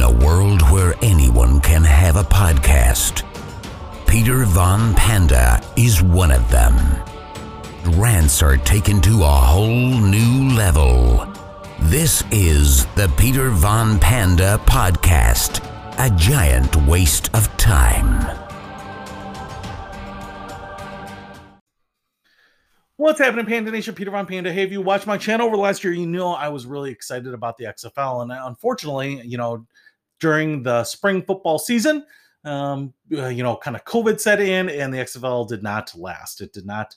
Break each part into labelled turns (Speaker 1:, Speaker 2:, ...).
Speaker 1: In a world where anyone can have a podcast, Peter Von Panda is one of them. Rants are taken to a whole new level. This is the Peter Von Panda Podcast, a giant waste of time.
Speaker 2: What's happening, Panda Nation? Peter Von Panda. Hey, if you watched my channel over the last year, you know I was really excited about the XFL. And unfortunately, you know, during the spring football season, um, uh, you know, kind of COVID set in and the XFL did not last. It did not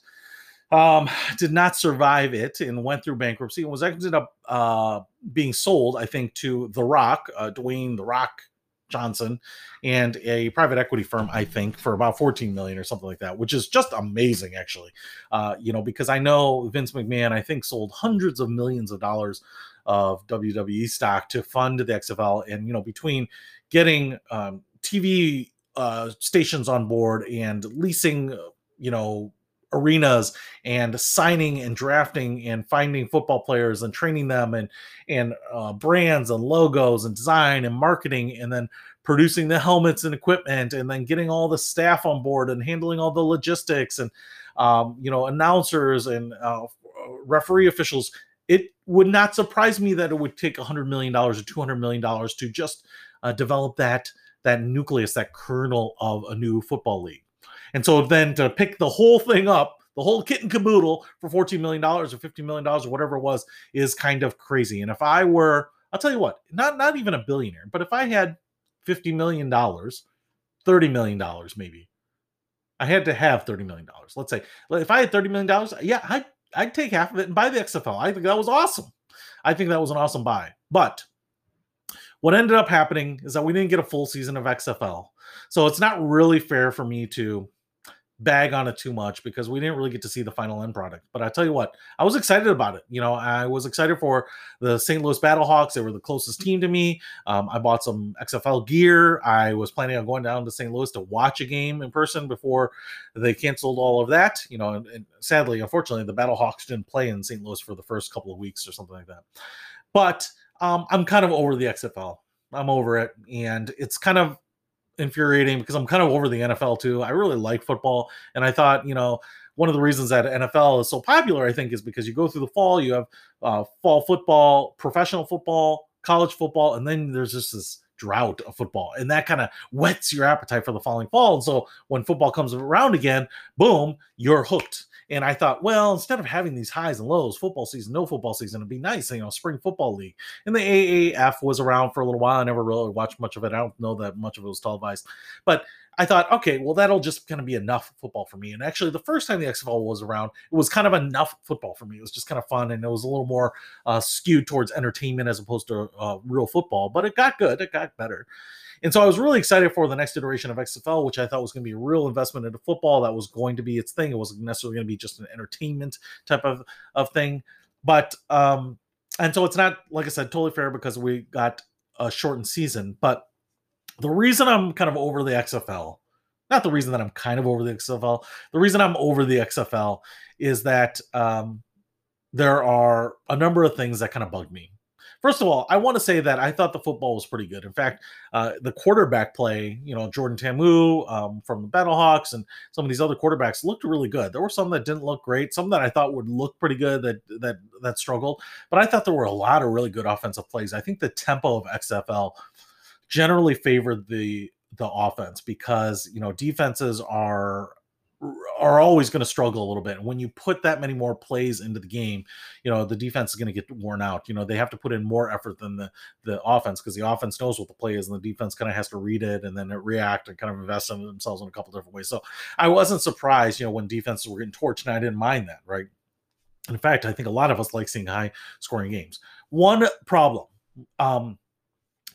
Speaker 2: um, did not survive it and went through bankruptcy and was ended up uh, being sold, I think, to The Rock, uh, Dwayne The Rock Johnson, and a private equity firm, I think, for about 14 million or something like that, which is just amazing, actually. Uh, you know, because I know Vince McMahon, I think, sold hundreds of millions of dollars of WWE stock to fund the XFL, and you know, between getting um, TV uh, stations on board and leasing, you know, arenas and signing and drafting and finding football players and training them and and uh, brands and logos and design and marketing and then producing the helmets and equipment and then getting all the staff on board and handling all the logistics and um, you know announcers and uh, referee officials it would not surprise me that it would take 100 million dollars or 200 million dollars to just uh, develop that that nucleus that kernel of a new football league and so then to pick the whole thing up, the whole kit and caboodle for $14 million or $50 million or whatever it was is kind of crazy. And if I were, I'll tell you what, not not even a billionaire, but if I had $50 million, $30 million maybe. I had to have $30 million. Let's say if I had $30 million, yeah, I'd, I'd take half of it and buy the XFL. I think that was awesome. I think that was an awesome buy. But what ended up happening is that we didn't get a full season of XFL. So it's not really fair for me to bag on it too much because we didn't really get to see the final end product. But I tell you what, I was excited about it. You know, I was excited for the St. Louis Battlehawks. They were the closest team to me. Um, I bought some XFL gear. I was planning on going down to St. Louis to watch a game in person before they canceled all of that. You know, and, and sadly, unfortunately, the Battlehawks didn't play in St. Louis for the first couple of weeks or something like that. But um, I'm kind of over the XFL. I'm over it, and it's kind of infuriating because I'm kind of over the NFL too. I really like football, and I thought, you know, one of the reasons that NFL is so popular, I think, is because you go through the fall, you have uh, fall football, professional football, college football, and then there's just this drought of football, and that kind of whets your appetite for the following fall. And so when football comes around again, boom, you're hooked. And I thought, well, instead of having these highs and lows, football season, no football season, it'd be nice, you know, spring football league. And the AAF was around for a little while. I never really watched much of it. I don't know that much of it was televised, but I thought, okay, well, that'll just kind of be enough football for me. And actually, the first time the XFL was around, it was kind of enough football for me. It was just kind of fun, and it was a little more uh, skewed towards entertainment as opposed to uh, real football. But it got good, it got better. And so I was really excited for the next iteration of XFL, which I thought was going to be a real investment into football. That was going to be its thing. It wasn't necessarily going to be just an entertainment type of, of thing. But, um, and so it's not, like I said, totally fair because we got a shortened season. But the reason I'm kind of over the XFL, not the reason that I'm kind of over the XFL, the reason I'm over the XFL is that um, there are a number of things that kind of bug me. First of all, I want to say that I thought the football was pretty good. In fact, uh, the quarterback play, you know, Jordan Ta'amu um, from the Battlehawks and some of these other quarterbacks looked really good. There were some that didn't look great, some that I thought would look pretty good that that that struggled, but I thought there were a lot of really good offensive plays. I think the tempo of XFL generally favored the the offense because you know defenses are are always going to struggle a little bit. And when you put that many more plays into the game, you know, the defense is going to get worn out. You know, they have to put in more effort than the the offense because the offense knows what the play is and the defense kind of has to read it and then react and kind of invest in themselves in a couple different ways. So I wasn't surprised, you know, when defenses were getting torched and I didn't mind that, right? In fact, I think a lot of us like seeing high scoring games. One problem, um,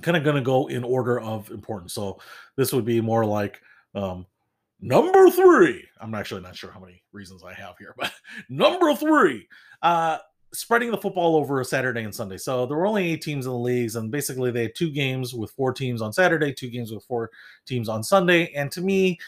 Speaker 2: kind of going to go in order of importance. So this would be more like um, Number three, I'm actually not sure how many reasons I have here, but number three, uh, spreading the football over a Saturday and Sunday. So there were only eight teams in the leagues, and basically they had two games with four teams on Saturday, two games with four teams on Sunday. And to me,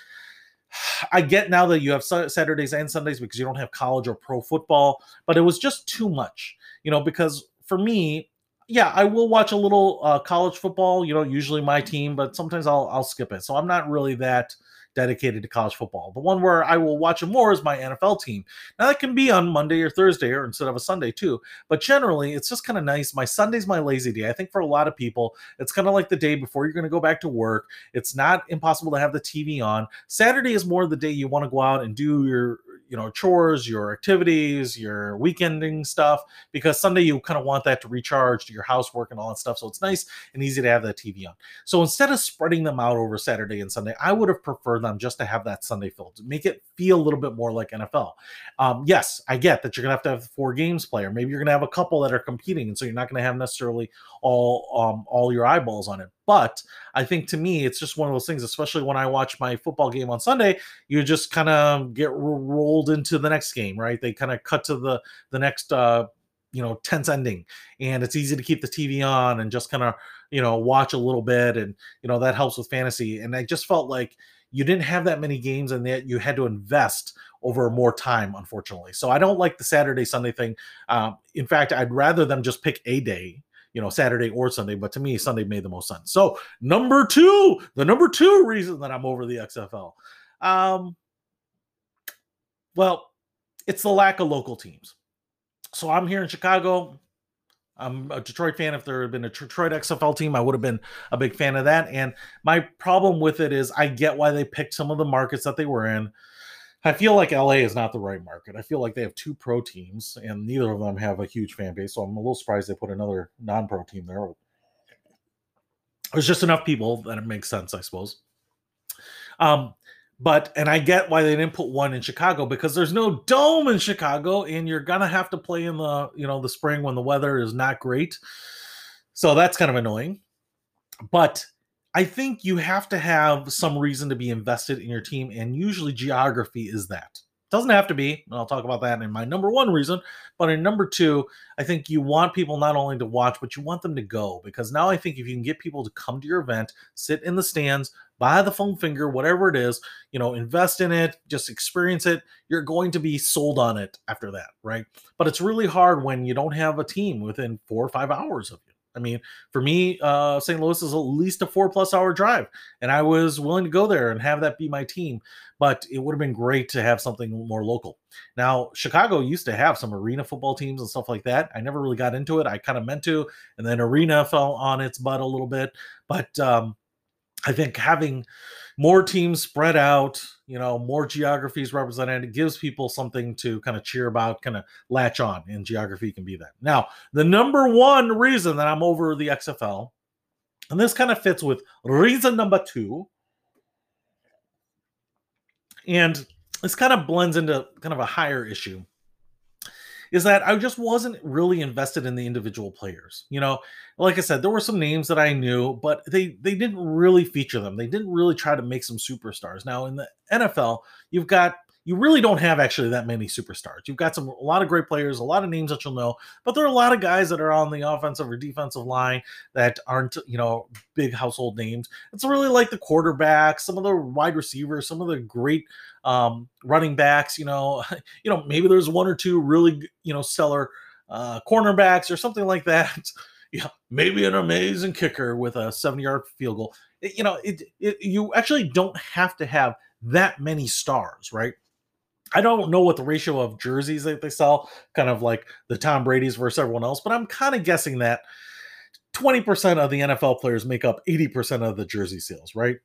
Speaker 2: I get now that you have Saturdays and Sundays because you don't have college or pro football, but it was just too much, you know, because for me, yeah, I will watch a little uh, college football. You know, usually my team, but sometimes I'll I'll skip it. So I'm not really that dedicated to college football. The one where I will watch it more is my NFL team. Now that can be on Monday or Thursday or instead of a Sunday too. But generally, it's just kind of nice. My Sunday's my lazy day. I think for a lot of people, it's kind of like the day before you're going to go back to work. It's not impossible to have the TV on. Saturday is more the day you want to go out and do your you know chores your activities your weekending stuff because sunday you kind of want that to recharge your housework and all that stuff so it's nice and easy to have that tv on. So instead of spreading them out over saturday and sunday i would have preferred them just to have that sunday filled to make it feel a little bit more like nfl um, yes i get that you're gonna have to have four games player maybe you're gonna have a couple that are competing and so you're not gonna have necessarily all um, all your eyeballs on it but I think to me, it's just one of those things, especially when I watch my football game on Sunday, you just kind of get rolled into the next game, right? They kind of cut to the the next uh you know tense ending. And it's easy to keep the tv on and just kind of you know watch a little bit and you know that helps with fantasy. And i just felt like you didn't have that many games and that you had to invest over more time unfortunately. So i don't like the saturday sunday thing. Um, in fact i'd rather them just pick a day you know, Saturday or Sunday. But to me, Sunday made the most sense. So number two, the number two reason that I'm over the XFL. Um, well, it's the lack of local teams. So I'm here in Chicago. I'm a Detroit fan. If there had been a Detroit XFL team, I would have been a big fan of that. And my problem with it is I get why they picked some of the markets that they were in. I feel like LA is not the right market. I feel like they have two pro teams, and neither of them have a huge fan base. So I'm a little surprised they put another non-pro team there. There's just enough people that it makes sense, I suppose. Um, but and I get why they didn't put one in Chicago because there's no dome in Chicago, and you're gonna have to play in the you know the spring when the weather is not great. So that's kind of annoying. But I think you have to have some reason to be invested in your team, and usually geography is that. Doesn't have to be, and I'll talk about that in my number one reason. But in number two, I think you want people not only to watch, but you want them to go because now I think if you can get people to come to your event, sit in the stands, buy the foam finger, whatever it is, you know, invest in it, just experience it, you're going to be sold on it after that, right? But it's really hard when you don't have a team within four or five hours of you. I mean, for me, uh, St. Louis is at least a four plus hour drive, and I was willing to go there and have that be my team. But it would have been great to have something more local. Now, Chicago used to have some arena football teams and stuff like that. I never really got into it. I kind of meant to, and then arena fell on its butt a little bit. But um, I think having more teams spread out, you know, more geographies represented, it gives people something to kind of cheer about, kind of latch on, and geography can be that. Now, the number one reason that I'm over the XFL, and this kind of fits with reason number two, and this kind of blends into kind of a higher issue is that I just wasn't really invested in the individual players. You know, like I said, there were some names that I knew, but they they didn't really feature them. They didn't really try to make some superstars. Now in the NFL, you've got you really don't have actually that many superstars. You've got some a lot of great players, a lot of names that you'll know, but there are a lot of guys that are on the offensive or defensive line that aren't, you know, big household names. It's really like the quarterbacks, some of the wide receivers, some of the great um, running backs. You know, you know maybe there's one or two really, you know, stellar uh, cornerbacks or something like that. yeah, maybe an amazing kicker with a 70-yard field goal. It, you know, it, it you actually don't have to have that many stars, right? I don't know what the ratio of jerseys that they sell, kind of like the Tom Brady's versus everyone else, but I'm kind of guessing that 20% of the NFL players make up 80% of the jersey sales, right?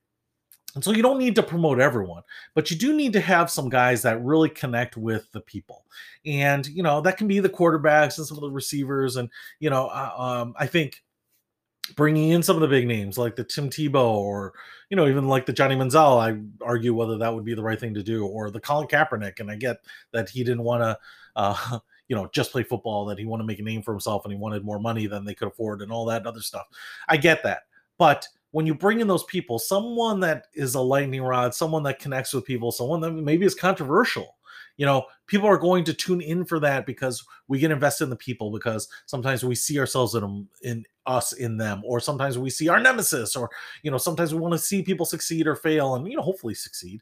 Speaker 2: And so you don't need to promote everyone, but you do need to have some guys that really connect with the people. And, you know, that can be the quarterbacks and some of the receivers. And, you know, uh, um, I think bringing in some of the big names like the Tim Tebow or you know even like the Johnny Manziel, I argue whether that would be the right thing to do, or the Colin Kaepernick. And I get that he didn't want to, uh, you know, just play football; that he wanted to make a name for himself and he wanted more money than they could afford and all that other stuff. I get that, but when you bring in those people, someone that is a lightning rod, someone that connects with people, someone that maybe is controversial, you know people are going to tune in for that because we get invested in the people because sometimes we see ourselves in them in us in them or sometimes we see our nemesis or you know sometimes we want to see people succeed or fail and you know hopefully succeed.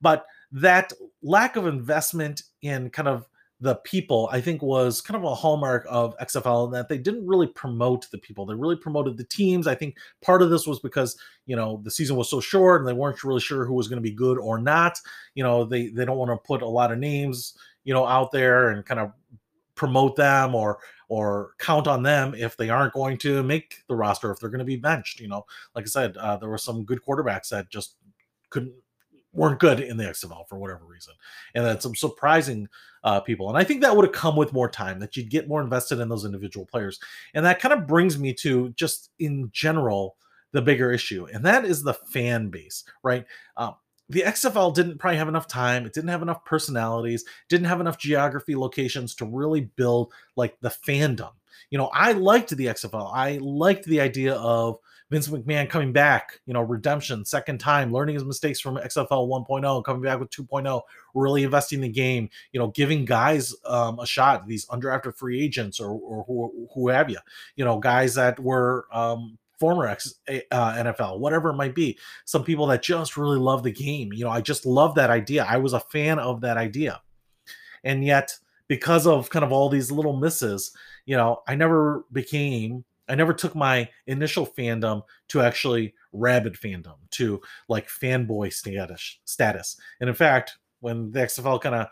Speaker 2: But that lack of investment in kind of the people i think was kind of a hallmark of xfl that they didn't really promote the people. They really promoted the teams. I think part of this was because you know the season was so short and they weren't really sure who was going to be good or not. You know they they don't want to put a lot of names you know out there and kind of promote them or or count on them if they aren't going to make the roster if they're going to be benched you know like i said uh, there were some good quarterbacks that just couldn't weren't good in the XFL for whatever reason, and then some surprising uh, people. And I think that would have come with more time, that you'd get more invested in those individual players. And that kind of brings me to just in general the bigger issue, and that is the fan base, right? Um, the XFL didn't probably have enough time. It didn't have enough personalities, didn't have enough geography locations to really build like the fandom. You know, I liked the XFL. I liked the idea of Vince McMahon coming back, you know, redemption, second time, learning his mistakes from XFL 1.0, coming back with 2.0, really investing in the game, you know, giving guys um, a shot, these undrafted free agents or, or who, who have you, you know, guys that were um, former ex, uh, NFL, whatever it might be. Some people that just really love the game. You know, I just love that idea. I was a fan of that idea. And yet, because of kind of all these little misses, you know, I never became I never took my initial fandom to actually rabid fandom to like fanboy status status. And in fact, when the XFL kind of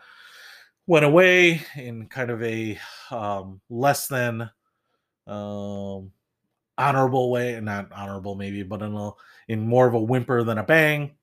Speaker 2: went away in kind of a um, less than um, honorable way, not honorable maybe, but in a in more of a whimper than a bang.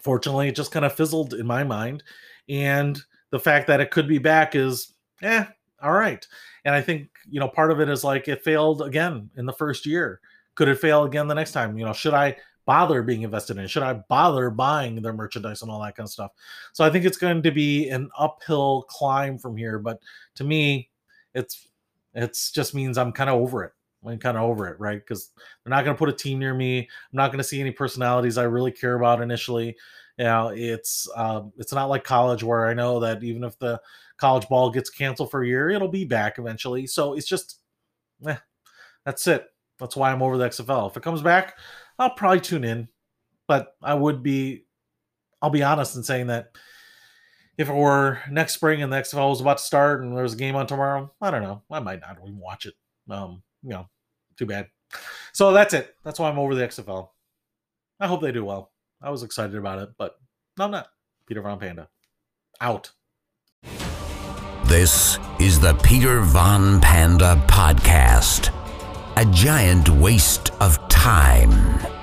Speaker 2: Fortunately, it just kind of fizzled in my mind, and the fact that it could be back is, eh, all right. And I think, you know, part of it is like it failed again in the first year. Could it fail again the next time? You know, should I bother being invested in? Should I bother buying their merchandise and all that kind of stuff? So I think it's going to be an uphill climb from here. But to me, it's it's just means I'm kind of over it. I'm kind of over it, right? Because they're not going to put a team near me. I'm not going to see any personalities I really care about initially. You know, it's um, it's not like college where I know that even if the college ball gets canceled for a year, it'll be back eventually. So it's just, eh, that's it. That's why I'm over the XFL. If it comes back, I'll probably tune in. But I would be, I'll be honest in saying that if it were next spring and the XFL was about to start and there's a game on tomorrow, I don't know. I might not even watch it. Um, you know, too bad. So that's it. That's why I'm over the XFL. I hope they do well. I was excited about it, but no, I'm not. Peter Von Panda. Out.
Speaker 1: This is the Peter Von Panda Podcast. A giant waste of time.